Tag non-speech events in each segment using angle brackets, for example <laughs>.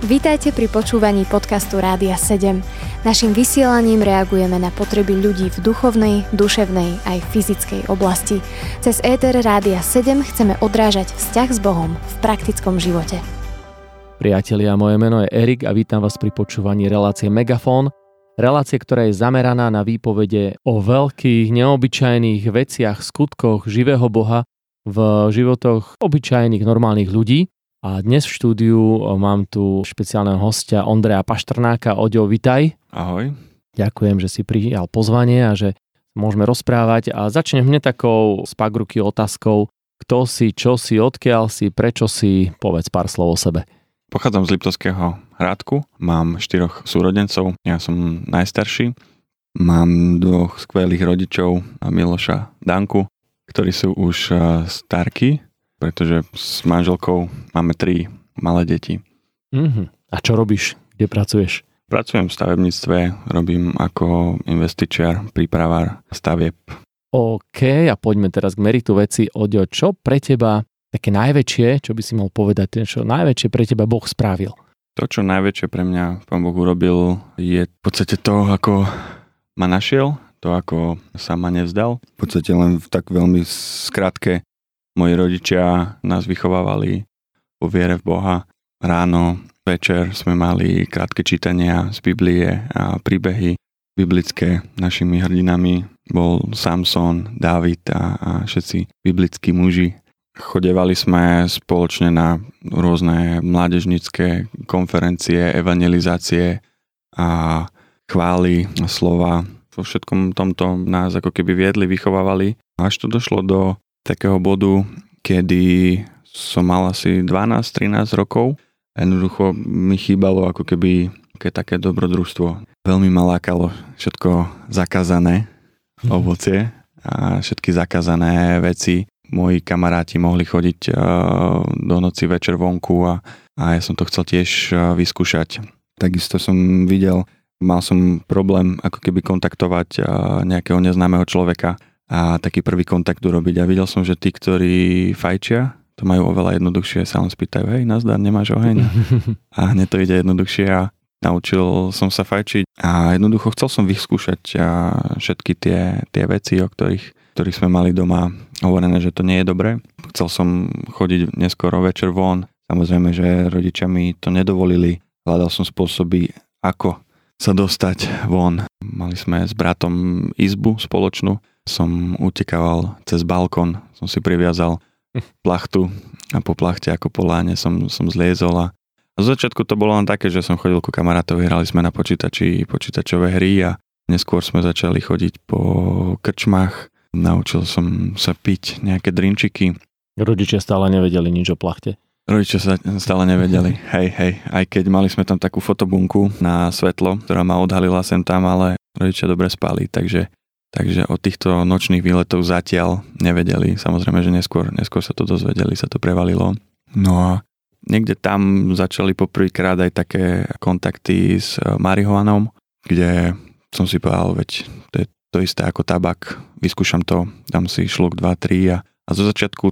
Vítajte pri počúvaní podcastu Rádia 7. Naším vysielaním reagujeme na potreby ľudí v duchovnej, duševnej aj fyzickej oblasti. Cez ETR Rádia 7 chceme odrážať vzťah s Bohom v praktickom živote. Priatelia, moje meno je Erik a vítam vás pri počúvaní relácie Megafón, relácie, ktorá je zameraná na výpovede o veľkých, neobyčajných veciach, skutkoch živého Boha v životoch obyčajných, normálnych ľudí. A dnes v štúdiu mám tu špeciálneho hostia Ondreja Paštrnáka. Oďo, vitaj. Ahoj. Ďakujem, že si prijal pozvanie a že môžeme rozprávať. A začnem hneď takou z pagruky otázkou. Kto si, čo si, odkiaľ si, prečo si, povedz pár slov o sebe. Pochádzam z Liptovského Hrádku, mám štyroch súrodencov, ja som najstarší. Mám dvoch skvelých rodičov, Miloša Danku, ktorí sú už starky, pretože s manželkou máme tri malé deti. Mm-hmm. A čo robíš? Kde pracuješ? Pracujem v stavebníctve, robím ako investičiar, prípravár stavieb. OK, a poďme teraz k meritu veci. Odio, čo pre teba také najväčšie, čo by si mal povedať, čo najväčšie pre teba Boh spravil? To, čo najväčšie pre mňa Pán Boh urobil, je v podstate to, ako ma našiel, to, ako sa ma nevzdal. V podstate len v tak veľmi skratke Moji rodičia nás vychovávali vo viere v Boha. Ráno, večer sme mali krátke čítania z Biblie a príbehy biblické. Našimi hrdinami bol Samson, David a, a všetci biblickí muži. Chodevali sme spoločne na rôzne mládežnické konferencie, evangelizácie a chvály, slova. Vo všetkom tomto nás ako keby viedli, vychovávali. Až to došlo do takého bodu, kedy som mal asi 12-13 rokov. Jednoducho mi chýbalo ako keby také dobrodružstvo. Veľmi ma lákalo všetko zakázané mhm. ovocie a všetky zakázané veci. Moji kamaráti mohli chodiť do noci večer vonku a, a ja som to chcel tiež vyskúšať. Takisto som videl, mal som problém ako keby kontaktovať nejakého neznámeho človeka a taký prvý kontakt urobiť. A videl som, že tí, ktorí fajčia, to majú oveľa jednoduchšie, sa len spýtajú, hej, nazdar, nemáš oheň? <laughs> A hneď to ide jednoduchšie a naučil som sa fajčiť a jednoducho chcel som vyskúšať všetky tie, tie veci, o ktorých, ktorých sme mali doma hovorené, že to nie je dobré. Chcel som chodiť neskoro večer von, samozrejme, že rodičia mi to nedovolili. Hľadal som spôsoby, ako sa dostať von. Mali sme s bratom izbu spoločnú, som utekával cez balkón, som si priviazal <laughs> plachtu a po plachte ako po láne som, som zliezol a z začiatku to bolo len také, že som chodil ku kamarátovi, hrali sme na počítači počítačové hry a neskôr sme začali chodiť po krčmách, naučil som sa piť nejaké drinčiky. Rodičia stále nevedeli nič o plachte. Rodičia sa stále nevedeli, <laughs> hej, hej, aj keď mali sme tam takú fotobunku na svetlo, ktorá ma odhalila sem tam, ale rodičia dobre spali, takže Takže o týchto nočných výletov zatiaľ nevedeli. Samozrejme, že neskôr, neskôr sa to dozvedeli, sa to prevalilo. No a niekde tam začali poprvýkrát aj také kontakty s eh, marihuanom, kde som si povedal, veď to je to isté ako tabak, vyskúšam to, dám si šluk 2, 3 a, a zo začiatku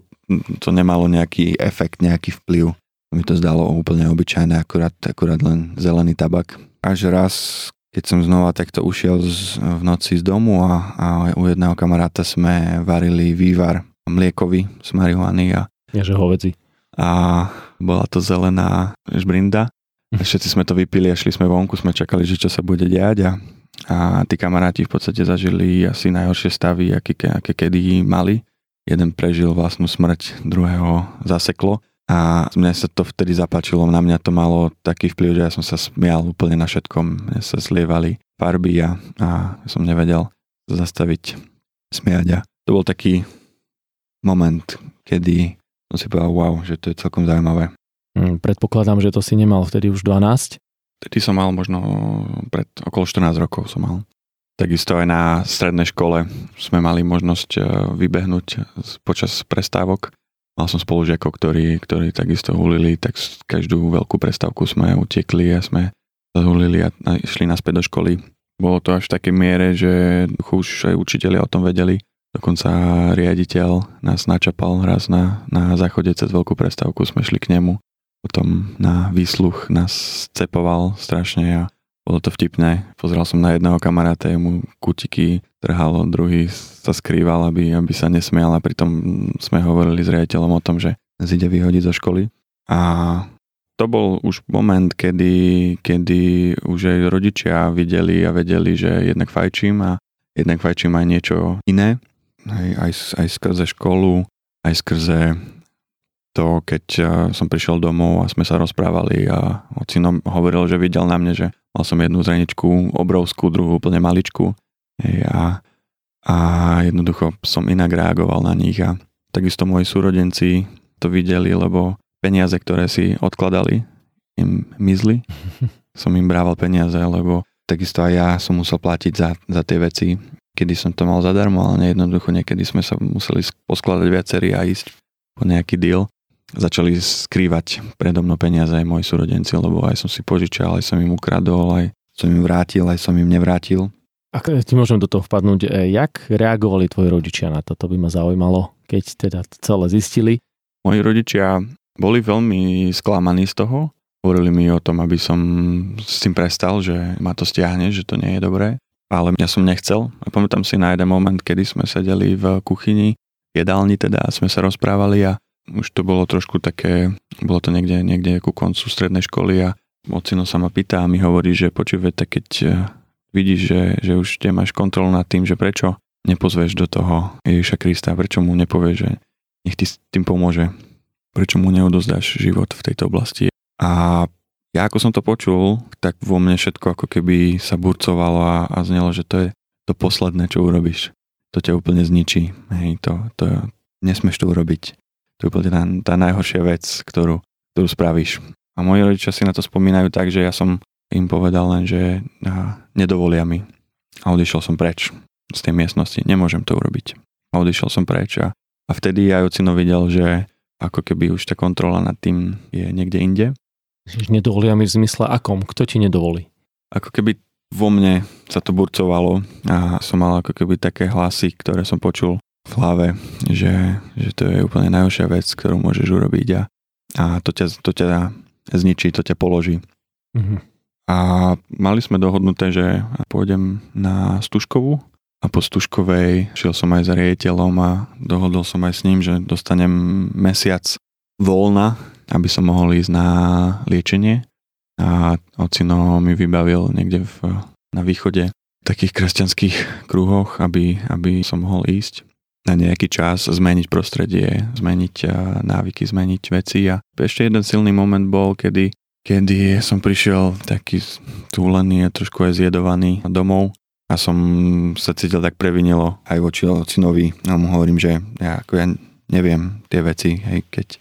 to nemalo nejaký efekt, nejaký vplyv. Mi to zdalo úplne obyčajné, akurát, akurát len zelený tabak. Až raz, keď som znova takto ušiel z, v noci z domu a, a u jedného kamaráta sme varili vývar mliekový z marihuany a, ja, že hovedzi. a bola to zelená žbrinda. A všetci sme to vypili a šli sme vonku, sme čakali, že čo sa bude diať a, a tí kamaráti v podstate zažili asi najhoršie stavy, aké, aké kedy mali. Jeden prežil vlastnú smrť, druhého zaseklo a mne sa to vtedy zapáčilo, na mňa to malo taký vplyv, že ja som sa smial úplne na všetkom. Mne sa slievali farby a, a som nevedel zastaviť smiať. A to bol taký moment, kedy som si povedal, wow, že to je celkom zaujímavé. Hmm, predpokladám, že to si nemal vtedy už 12? Vtedy som mal možno pred okolo 14 rokov som mal. Takisto aj na strednej škole sme mali možnosť eh, vybehnúť počas prestávok Mal som spolužiakov, ktorí, ktorí takisto hulili, tak každú veľkú prestávku sme utekli a sme zahulili a išli naspäť do školy. Bolo to až v takej miere, že už aj učiteľi o tom vedeli. Dokonca riaditeľ nás načapal raz na, na záchode cez veľkú prestávku, sme šli k nemu potom na výsluch nás cepoval strašne a bolo to vtipné. Pozeral som na jedného kamaráta, mu kutiky trhalo, druhý sa skrýval, aby, aby sa nesmial a pritom sme hovorili s riaditeľom o tom, že nás ide vyhodiť zo školy. A to bol už moment, kedy, kedy už aj rodičia videli a vedeli, že jednak fajčím a jednak fajčím aj niečo iné. Hej, aj, aj skrze školu, aj skrze to, keď som prišiel domov a sme sa rozprávali a ocino hovoril, že videl na mne, že mal som jednu zreničku obrovskú, druhú úplne maličku a, a jednoducho som inak reagoval na nich a takisto moji súrodenci to videli, lebo peniaze, ktoré si odkladali, im mizli. <laughs> som im brával peniaze, lebo takisto aj ja som musel platiť za, za tie veci, kedy som to mal zadarmo, ale jednoducho niekedy sme sa museli poskladať viacerí a ísť po nejaký deal začali skrývať predo mnou peniaze aj moji súrodenci, lebo aj som si požičal, aj som im ukradol, aj som im vrátil, aj som im nevrátil. Ak ti môžem do toho vpadnúť, e, jak reagovali tvoji rodičia na to? To by ma zaujímalo, keď teda celé zistili. Moji rodičia boli veľmi sklamaní z toho. Hovorili mi o tom, aby som s tým prestal, že ma to stiahne, že to nie je dobré. Ale ja som nechcel. A pamätám si na jeden moment, kedy sme sedeli v kuchyni, jedálni teda, a sme sa rozprávali a už to bolo trošku také, bolo to niekde, niekde ku koncu strednej školy a ocino sa ma pýta a mi hovorí, že tak keď vidíš, že, že už te máš kontrolu nad tým, že prečo nepozveš do toho Ježiša Krista, prečo mu nepovieš, že nech ti s tým pomôže, prečo mu neodozdáš život v tejto oblasti. A ja ako som to počul, tak vo mne všetko ako keby sa burcovalo a, a znelo, že to je to posledné, čo urobíš. To ťa úplne zničí. Hej, to, to nesmeš to urobiť. To je úplne tá, tá najhoršia vec, ktorú, ktorú spravíš. A moji rodičia si na to spomínajú tak, že ja som im povedal len, že nedovolia mi. A odišiel som preč z tej miestnosti. Nemôžem to urobiť. A odišiel som preč a, a vtedy aj ocino videl, že ako keby už tá kontrola nad tým je niekde inde. Nedovolia mi v zmysle akom? Kto ti nedovolí? Ako keby vo mne sa to burcovalo a som mal ako keby také hlasy, ktoré som počul v hlave, že, že to je úplne najhoršia vec, ktorú môžeš urobiť a, a to, ťa, to ťa zničí, to ťa položí. Mm-hmm. A mali sme dohodnuté, že pôjdem na Stužkovú a po Stužkovej šiel som aj za riaditeľom a dohodol som aj s ním, že dostanem mesiac voľna, aby som mohol ísť na liečenie a ocino mi vybavil niekde v, na východe takých kresťanských kruhoch, aby, aby som mohol ísť na nejaký čas zmeniť prostredie, zmeniť návyky, zmeniť veci. A ešte jeden silný moment bol, kedy, kedy som prišiel taký túlený a trošku aj zjedovaný domov a som sa cítil tak previnilo aj voči ocinovi. A mu hovorím, že ja, ako ja neviem tie veci, hej, keď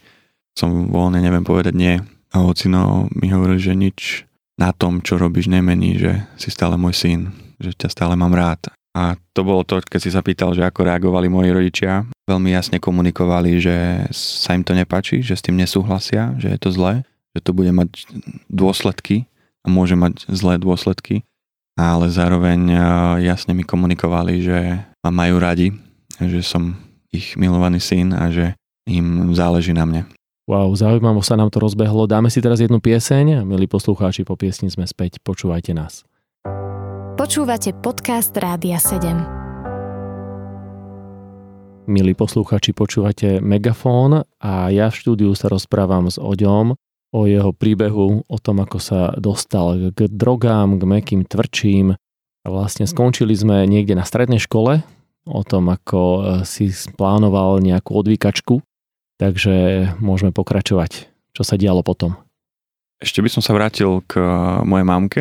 som voľne, neviem povedať nie. A ocino mi hovoril, že nič na tom, čo robíš, nemení, že si stále môj syn, že ťa stále mám rád a to bolo to, keď si sa pýtal, že ako reagovali moji rodičia. Veľmi jasne komunikovali, že sa im to nepáči, že s tým nesúhlasia, že je to zlé, že to bude mať dôsledky a môže mať zlé dôsledky. Ale zároveň e, jasne mi komunikovali, že ma majú radi, že som ich milovaný syn a že im záleží na mne. Wow, zaujímavo sa nám to rozbehlo. Dáme si teraz jednu pieseň. Milí poslucháči, po piesni sme späť. Počúvajte nás. Počúvate podcast Rádia 7. Milí posluchači, počúvate Megafón a ja v štúdiu sa rozprávam s Oďom o jeho príbehu, o tom, ako sa dostal k drogám, k mekým tvrdším. Vlastne skončili sme niekde na strednej škole, o tom, ako e, si plánoval nejakú odvíkačku, takže môžeme pokračovať. Čo sa dialo potom? Ešte by som sa vrátil k mojej mamke,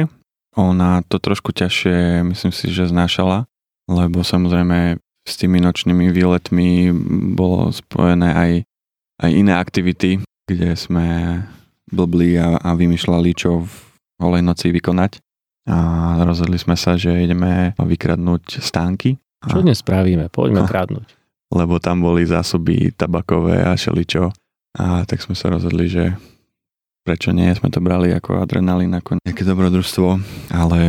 ona to trošku ťažšie, myslím si, že znášala, lebo samozrejme s tými nočnými výletmi bolo spojené aj, aj iné aktivity, kde sme blbli a, a vymýšľali, čo v holej noci vykonať. A rozhodli sme sa, že ideme vykradnúť stánky. Čo dnes spravíme? Poďme a, kradnúť. Lebo tam boli zásoby tabakové a šeličo. A tak sme sa rozhodli, že prečo nie, sme to brali ako adrenalín, ako nejaké dobrodružstvo, ale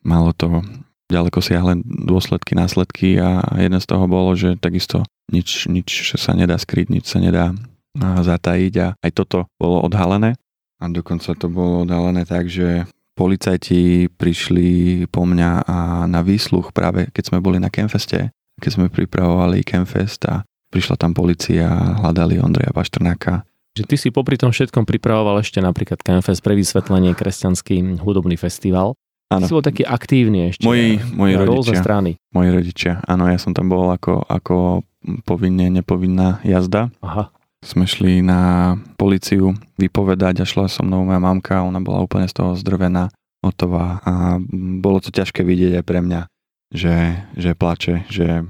malo to ďaleko siahle dôsledky, následky a jeden z toho bolo, že takisto nič, nič sa nedá skryť, nič sa nedá zatajiť a aj toto bolo odhalené. A dokonca to bolo odhalené tak, že policajti prišli po mňa a na výsluch práve keď sme boli na Campfeste, keď sme pripravovali Campfest a prišla tam policia a hľadali Ondreja Paštrnáka. Že ty si popri tom všetkom pripravoval ešte napríklad Campfest pre vysvetlenie kresťanský hudobný festival. Áno. Si bol taký aktívny ešte. Moji, moji rodičia. strany. Moji rodičia, áno, ja som tam bol ako, ako povinne, nepovinná jazda. Aha. Sme šli na policiu vypovedať a šla so mnou moja mamka, ona bola úplne z toho zdrvená, hotová. A bolo to ťažké vidieť aj pre mňa, že, že plače, že,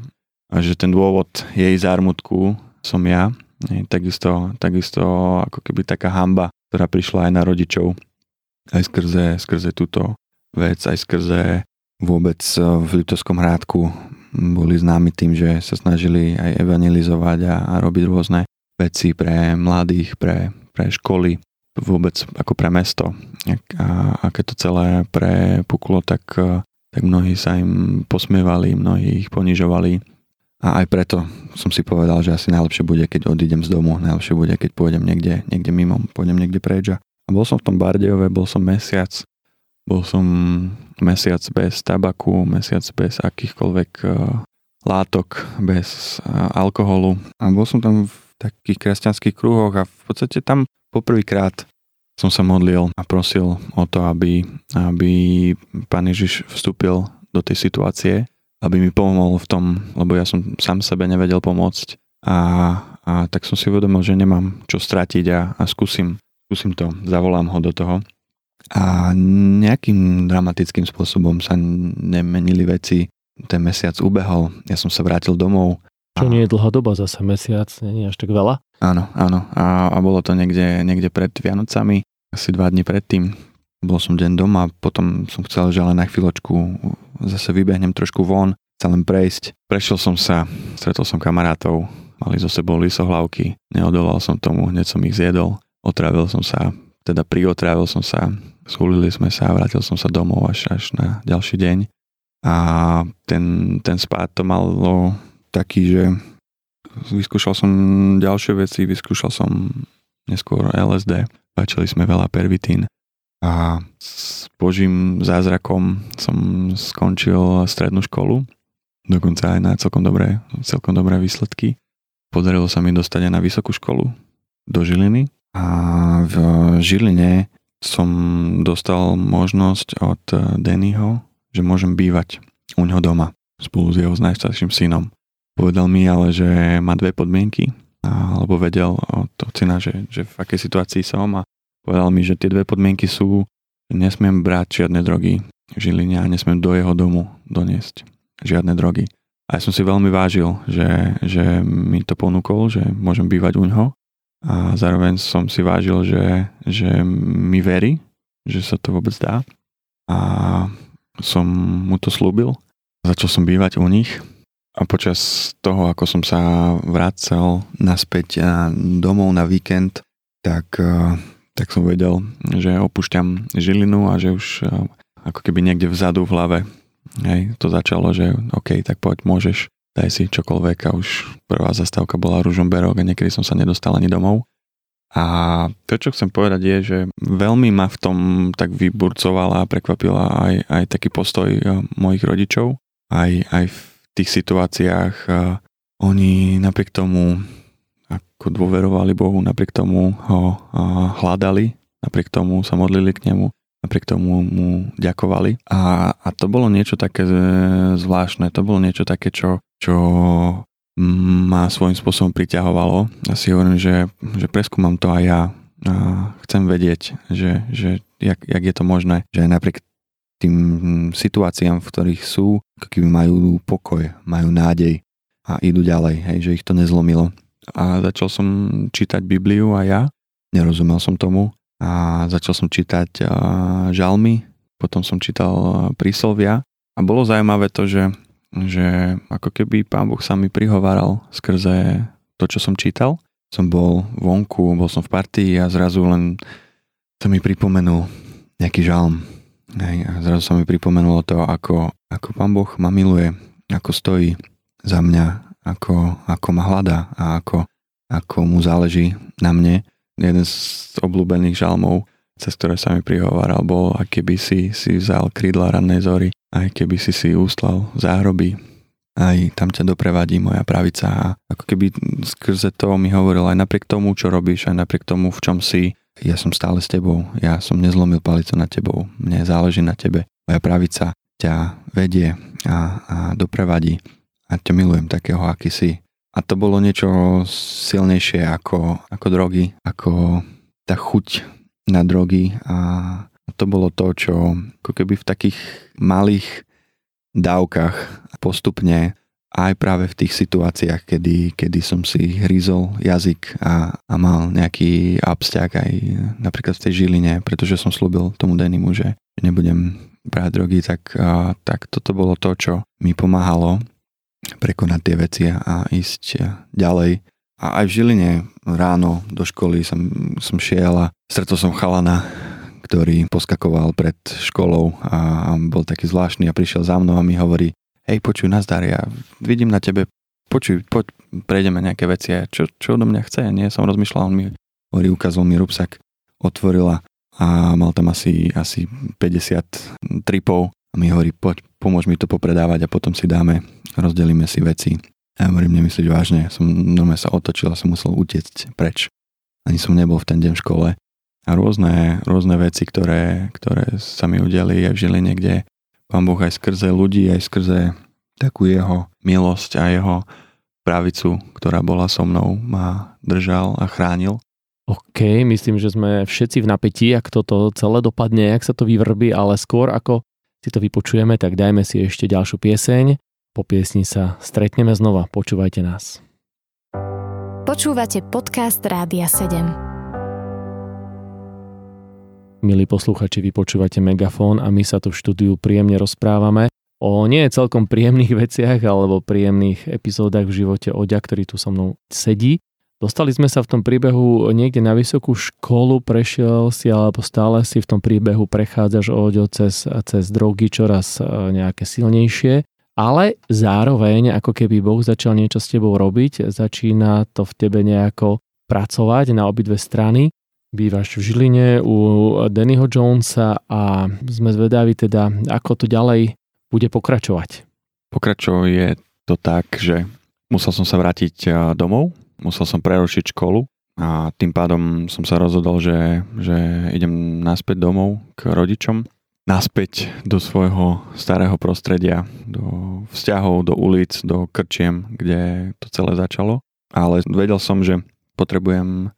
že ten dôvod jej zármutku som ja. Takisto, takisto ako keby taká hamba, ktorá prišla aj na rodičov. Aj skrze, skrze túto vec, aj skrze vôbec v Liptovskom hrádku. Boli známi tým, že sa snažili aj evangelizovať a, a robiť rôzne veci pre mladých, pre, pre školy, vôbec ako pre mesto. A, a to celé prepuklo, tak, eh, tak mnohí sa im posmievali, mnohí ich ponižovali. A aj preto som si povedal, že asi najlepšie bude, keď odídem z domu, najlepšie bude, keď pôjdem niekde, niekde mimo, pôjdem niekde preč. A bol som v tom Bardejove, bol som mesiac bol som mesiac bez tabaku, mesiac bez akýchkoľvek uh, látok, bez uh, alkoholu. A bol som tam v takých kresťanských kruhoch a v podstate tam poprvýkrát som sa modlil a prosil o to, aby, aby Pán Ježiš vstúpil do tej situácie, aby mi pomohol v tom, lebo ja som sám sebe nevedel pomôcť a, a tak som si uvedomil, že nemám čo stratiť a, a skúsim, skúsim to, zavolám ho do toho a nejakým dramatickým spôsobom sa nemenili veci. Ten mesiac ubehol, ja som sa vrátil domov. Čo nie je dlhá doba zase, mesiac, nie je až tak veľa? Áno, áno. A, a bolo to niekde, niekde pred Vianocami, asi dva dní predtým. Bol som deň doma, potom som chcel, že len na chvíľočku zase vybehnem trošku von, chcel len prejsť. Prešiel som sa, stretol som kamarátov, mali zo sebou lisohlavky, neodolal som tomu, hneď som ich zjedol, otravil som sa, teda priotrávil som sa, zhulili sme sa a vrátil som sa domov až, až na ďalší deň. A ten, ten spád to malo taký, že vyskúšal som ďalšie veci, vyskúšal som neskôr LSD, páčili sme veľa pervitín a s Božím zázrakom som skončil strednú školu, dokonca aj na celkom dobré, celkom dobré výsledky. Podarilo sa mi dostať aj na vysokú školu do Žiliny a v Žiline som dostal možnosť od Dennyho, že môžem bývať u neho doma spolu s jeho najstarším synom. Povedal mi ale, že má dve podmienky, alebo vedel od ocina, že, že v akej situácii som a povedal mi, že tie dve podmienky sú, že nesmiem brať žiadne drogy v Žiline a nesmiem do jeho domu doniesť žiadne drogy. A ja som si veľmi vážil, že, že mi to ponúkol, že môžem bývať u ňoho a zároveň som si vážil, že, že mi verí, že sa to vôbec dá a som mu to slúbil. Začal som bývať u nich a počas toho, ako som sa vracal naspäť domov na víkend, tak, tak som vedel, že opúšťam Žilinu a že už ako keby niekde vzadu v hlave hej, to začalo, že OK, tak poď, môžeš daj si čokoľvek a už prvá zastávka bola Ružomberok a niekedy som sa nedostal ani domov. A to, čo chcem povedať je, že veľmi ma v tom tak vyburcovala a prekvapila aj, aj taký postoj eh, mojich rodičov. Aj, aj tých situáciách oni napriek tomu ako dôverovali Bohu, napriek tomu ho hľadali, napriek tomu sa modlili k nemu, napriek tomu mu ďakovali. A, a to bolo niečo také zvláštne, to bolo niečo také, čo, čo ma svojím spôsobom priťahovalo. Ja si hovorím, že, že preskúmam to aj ja. A chcem vedieť, že, že jak, jak je to možné, že napriek tým situáciám, v ktorých sú, keby majú pokoj, majú nádej a idú ďalej, hej, že ich to nezlomilo. A začal som čítať Bibliu a ja, nerozumel som tomu a začal som čítať žalmy, potom som čítal príslovia a bolo zaujímavé to, že že ako keby pán Boh sa mi prihováral skrze to, čo som čítal. Som bol vonku, bol som v partii a zrazu len to mi pripomenul nejaký žalm. Hej, a zrazu sa mi pripomenulo to, ako, ako pán Boh ma miluje, ako stojí za mňa, ako, ako ma hľadá a ako, ako mu záleží na mne. Jeden z obľúbených žalmov, cez ktoré sa mi prihováral, bol, a keby si si vzal krídla rannej zory, aj keby si si ústlal záhroby, aj tam ťa doprevadí moja pravica a ako keby skrze to mi hovoril aj napriek tomu, čo robíš, aj napriek tomu, v čom si, ja som stále s tebou, ja som nezlomil palicu na tebou, mne záleží na tebe, moja pravica ťa vedie a, a doprevadí a ťa milujem takého, aký si. A to bolo niečo silnejšie ako, ako drogy, ako tá chuť na drogy. A to bolo to, čo ako keby v takých malých dávkach postupne aj práve v tých situáciách, kedy, kedy som si hryzol jazyk a, a mal nejaký absťak aj napríklad v tej Žiline, pretože som slúbil tomu Denimu, že nebudem brať drogy, tak, a, tak toto bolo to, čo mi pomáhalo prekonať tie veci a ísť ďalej. A aj v Žiline ráno do školy som, som šiel a stretol som chalana, ktorý poskakoval pred školou a bol taký zvláštny a prišiel za mnou a mi hovorí, hej, počuj, nazdar, ja vidím na tebe, počuj, poď, prejdeme nejaké veci, čo, čo odo mňa chce, nie, som rozmýšľal, on mi hovorí, ukázal mi rúbsak, otvorila a mal tam asi, asi 50 tripov a mi hovorí, poď, pomôž mi to popredávať a potom si dáme, rozdelíme si veci. Ja hovorím, nemyslíš vážne, som normálne sa otočil a som musel utiecť preč. Ani som nebol v ten deň v škole. A rôzne, rôzne veci, ktoré, ktoré sa mi udeli aj v Žiline, kde Pán Boh aj skrze ľudí, aj skrze takú jeho milosť a jeho pravicu, ktorá bola so mnou, ma držal a chránil. OK, myslím, že sme všetci v napätí, ak toto celé dopadne, ak sa to vyvrbí, ale skôr ako si to vypočujeme, tak dajme si ešte ďalšiu pieseň. Po piesni sa stretneme znova, počúvajte nás. Počúvate podcast Rádia 7. Milí posluchači, vypočúvate Megafón a my sa tu v štúdiu príjemne rozprávame o nie celkom príjemných <laughs> veciach alebo príjemných epizódach v živote. Oďa, ktorý tu so mnou sedí. Dostali sme sa v tom príbehu niekde na vysokú školu, prešiel si alebo stále si v tom príbehu prechádzaš Oďo cez, cez drogy čoraz e, nejaké silnejšie, ale zároveň ako keby Boh začal niečo s tebou robiť, začína to v tebe nejako pracovať na obidve strany Bývaš v Žiline u Dannyho Jonesa a sme zvedaví teda, ako to ďalej bude pokračovať. Pokračuje to tak, že musel som sa vrátiť e, domov, musel som prerušiť školu a tým pádom som sa rozhodol, že, že idem naspäť domov k rodičom, naspäť do svojho starého prostredia, do vzťahov, do ulic, do krčiem, kde to celé začalo. Ale vedel som, že potrebujem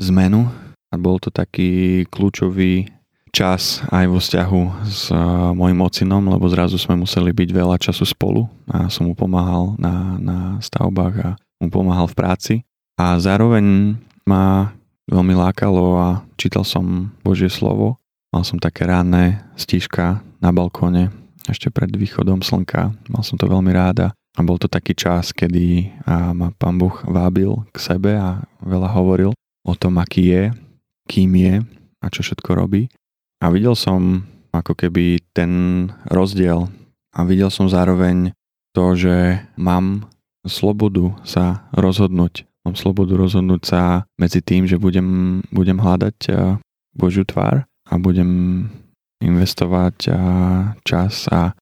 zmenu, a bol to taký kľúčový čas aj vo vzťahu s mojim ocinom, lebo zrazu sme museli byť veľa času spolu a som mu pomáhal na, na stavbách a mu pomáhal v práci. A zároveň ma veľmi lákalo a čítal som Božie slovo. Mal som také ranné stížka na balkóne ešte pred východom slnka. Mal som to veľmi ráda. A bol to taký čas, kedy ma pán Boh vábil k sebe a veľa hovoril o tom, aký je kým je a čo všetko robí. A videl som ako keby ten rozdiel a videl som zároveň to, že mám slobodu sa rozhodnúť. Mám slobodu rozhodnúť sa medzi tým, že budem, budem hľadať eh, Božiu tvár a budem investovať eh, čas a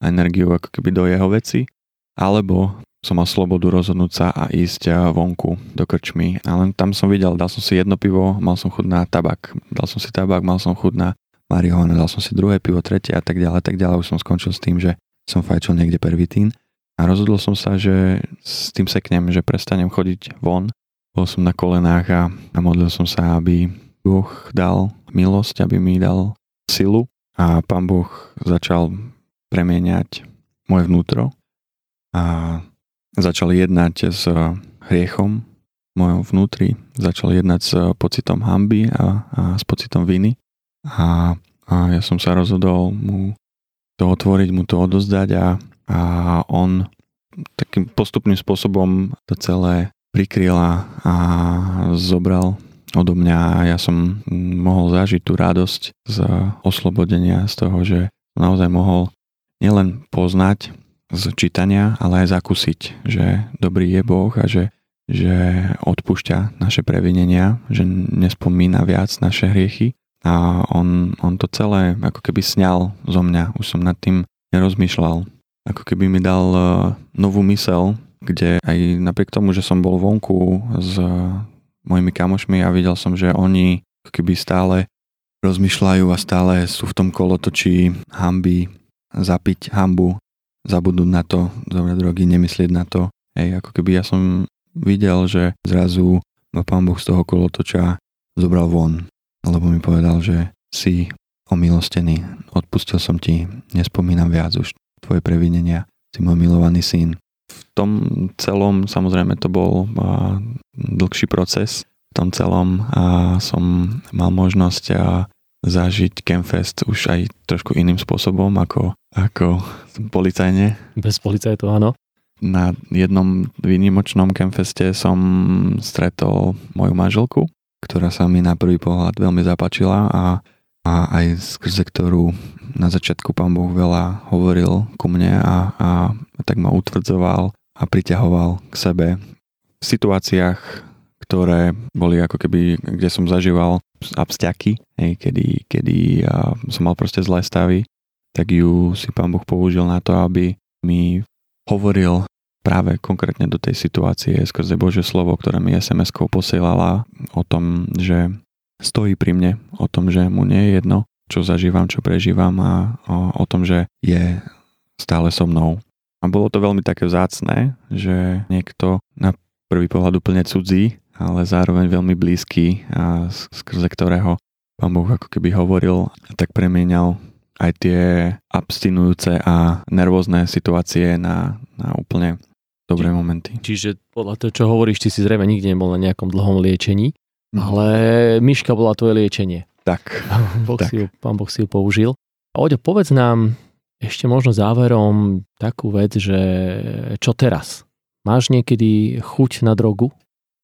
energiu ako keby do jeho veci, alebo som mal slobodu rozhodnúť sa a ísť vonku do krčmy. A len tam som videl, dal som si jedno pivo, mal som chud na tabak. Dal som si tabak, mal som chud na marihuana, dal som si druhé pivo, tretie a tak ďalej, tak ďalej. Už som skončil s tým, že som fajčil niekde pervitín. A rozhodol som sa, že s tým seknem, že prestanem chodiť von. Bol som na kolenách a, a modlil som sa, aby Boh dal milosť, aby mi dal silu a Pán Boh začal premieňať moje vnútro a začal jednať s hriechom v mojom vnútri, začal jednať s pocitom hamby a, a s pocitom viny. A, a ja som sa rozhodol mu to otvoriť, mu to odozdať a, a on takým postupným spôsobom to celé prikryl a, a zobral odo mňa a ja som mohol zažiť tú radosť z oslobodenia, z toho, že naozaj mohol nielen poznať z čítania, ale aj zakúsiť, že dobrý je Boh a že, že odpúšťa naše previnenia, že nespomína viac naše hriechy a on, on to celé ako keby sňal zo mňa. Už som nad tým nerozmýšľal. Ako keby mi dal uh, novú mysel, kde aj napriek tomu, že som bol vonku s mojimi kamošmi a videl som, že oni ako keby stále rozmýšľajú a stále sú v tom kolotočí hamby, zapiť hambu, zabudnúť na to, zobrať drogy, nemyslieť na to. Hej, ako keby ja som videl, že zrazu ma pán Boh z toho kolotoča zobral von, lebo mi povedal, že si omilostený, odpustil som ti, nespomínam viac už tvoje previnenia, si môj milovaný syn. V tom celom, samozrejme, to bol dlhší proces, v tom celom a som mal možnosť a zažiť Campfest už aj trošku iným spôsobom ako, ako policajne. Bez policajtov, áno. Na jednom výnimočnom Campfeste som stretol moju manželku, ktorá sa mi na prvý pohľad veľmi zapáčila a, a aj skrze ktorú na začiatku pán Boh veľa hovoril ku mne a, a tak ma utvrdzoval a priťahoval k sebe v situáciách, ktoré boli ako keby, kde som zažíval abstiaky, hej, kedy, kedy ja som mal proste zlé stavy, tak ju si pán Boh použil na to, aby mi hovoril práve konkrétne do tej situácie skrze Božie slovo, ktoré mi SMS-kou posielala o tom, že stojí pri mne, o tom, že mu nie je jedno, čo zažívam, čo prežívam a o, o tom, že je stále so mnou. A bolo to veľmi také vzácné, že niekto na prvý pohľad úplne cudzí ale zároveň veľmi blízky a skrze ktorého pán Boh ako keby hovoril tak premieňal aj tie abstinujúce a nervózne situácie na, na úplne dobré momenty. Čiže podľa toho, čo hovoríš, ty si zrejme nikde nebol na nejakom dlhom liečení, mm. ale myška bola tvoje liečenie. Tak. <laughs> boh tak. Si ju, pán Boh si ju použil. A Oďo, povedz nám ešte možno záverom takú vec, že čo teraz? Máš niekedy chuť na drogu?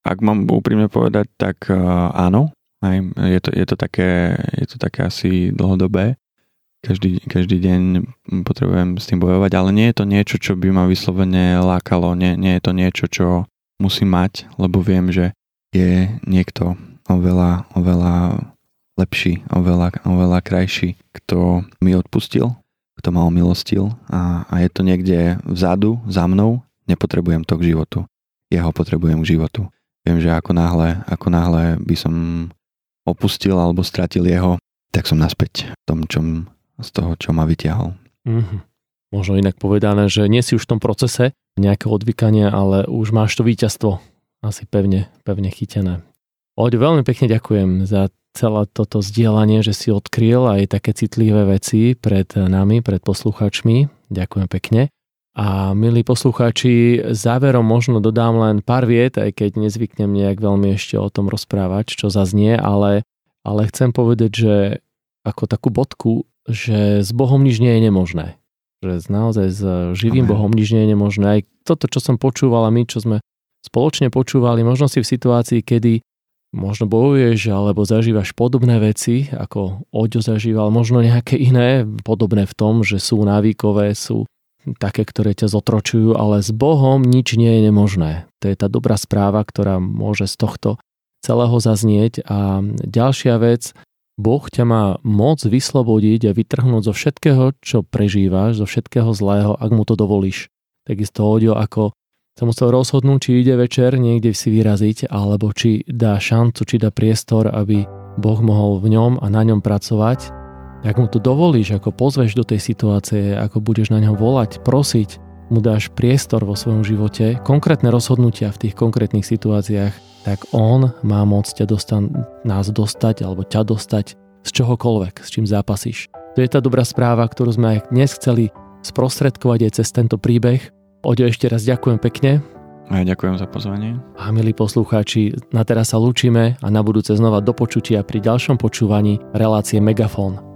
Ak mám úprimne povedať, tak uh, áno. Aj, je, to, je, to také, je to také asi dlhodobé. Každý, každý deň potrebujem s tým bojovať, ale nie je to niečo, čo by ma vyslovene lákalo. Nie, nie je to niečo, čo musím mať, lebo viem, že je niekto oveľa, oveľa lepší, oveľa, oveľa krajší, kto mi odpustil, kto ma omilostil a, a je to niekde vzadu, za mnou, nepotrebujem to k životu. Jeho potrebujem k životu. Viem, že ako náhle, ako náhle by som opustil alebo stratil jeho, tak som naspäť v tom, čom, z toho, čo ma vyťahol. Mm-hmm. Možno inak povedané, že nie si už v tom procese nejakého odvykania, ale už máš to víťazstvo asi pevne, pevne chytené. Oď, veľmi pekne ďakujem za celé toto zdieľanie, že si odkryl aj také citlivé veci pred nami, pred posluchačmi. Ďakujem pekne. A milí poslucháči, záverom možno dodám len pár viet, aj keď nezvyknem nejak veľmi ešte o tom rozprávať, čo zaznie, ale, ale chcem povedať, že ako takú bodku, že s Bohom nič nie je nemožné. Že naozaj s živým Amen. Bohom nič nie je nemožné. Aj toto, čo som počúval a my, čo sme spoločne počúvali, možno si v situácii, kedy možno bojuješ alebo zažívaš podobné veci, ako Oďo zažíval, možno nejaké iné, podobné v tom, že sú návykové, sú také, ktoré ťa zotročujú, ale s Bohom nič nie je nemožné. To je tá dobrá správa, ktorá môže z tohto celého zaznieť. A ďalšia vec, Boh ťa má moc vyslobodiť a vytrhnúť zo všetkého, čo prežívaš, zo všetkého zlého, ak mu to dovolíš. Takisto Odio, ako sa musel rozhodnúť, či ide večer niekde si vyraziť, alebo či dá šancu, či dá priestor, aby Boh mohol v ňom a na ňom pracovať ak mu to dovolíš, ako pozveš do tej situácie, ako budeš na ňo volať, prosiť, mu dáš priestor vo svojom živote, konkrétne rozhodnutia v tých konkrétnych situáciách, tak on má môcť ťa dostan, nás dostať alebo ťa dostať z čohokoľvek, s čím zápasíš. To je tá dobrá správa, ktorú sme aj dnes chceli sprostredkovať aj cez tento príbeh. Oďo, ešte raz ďakujem pekne. A ja ďakujem za pozvanie. A milí poslucháči, na teraz sa lúčime a na budúce znova do počutia pri ďalšom počúvaní relácie Megafón.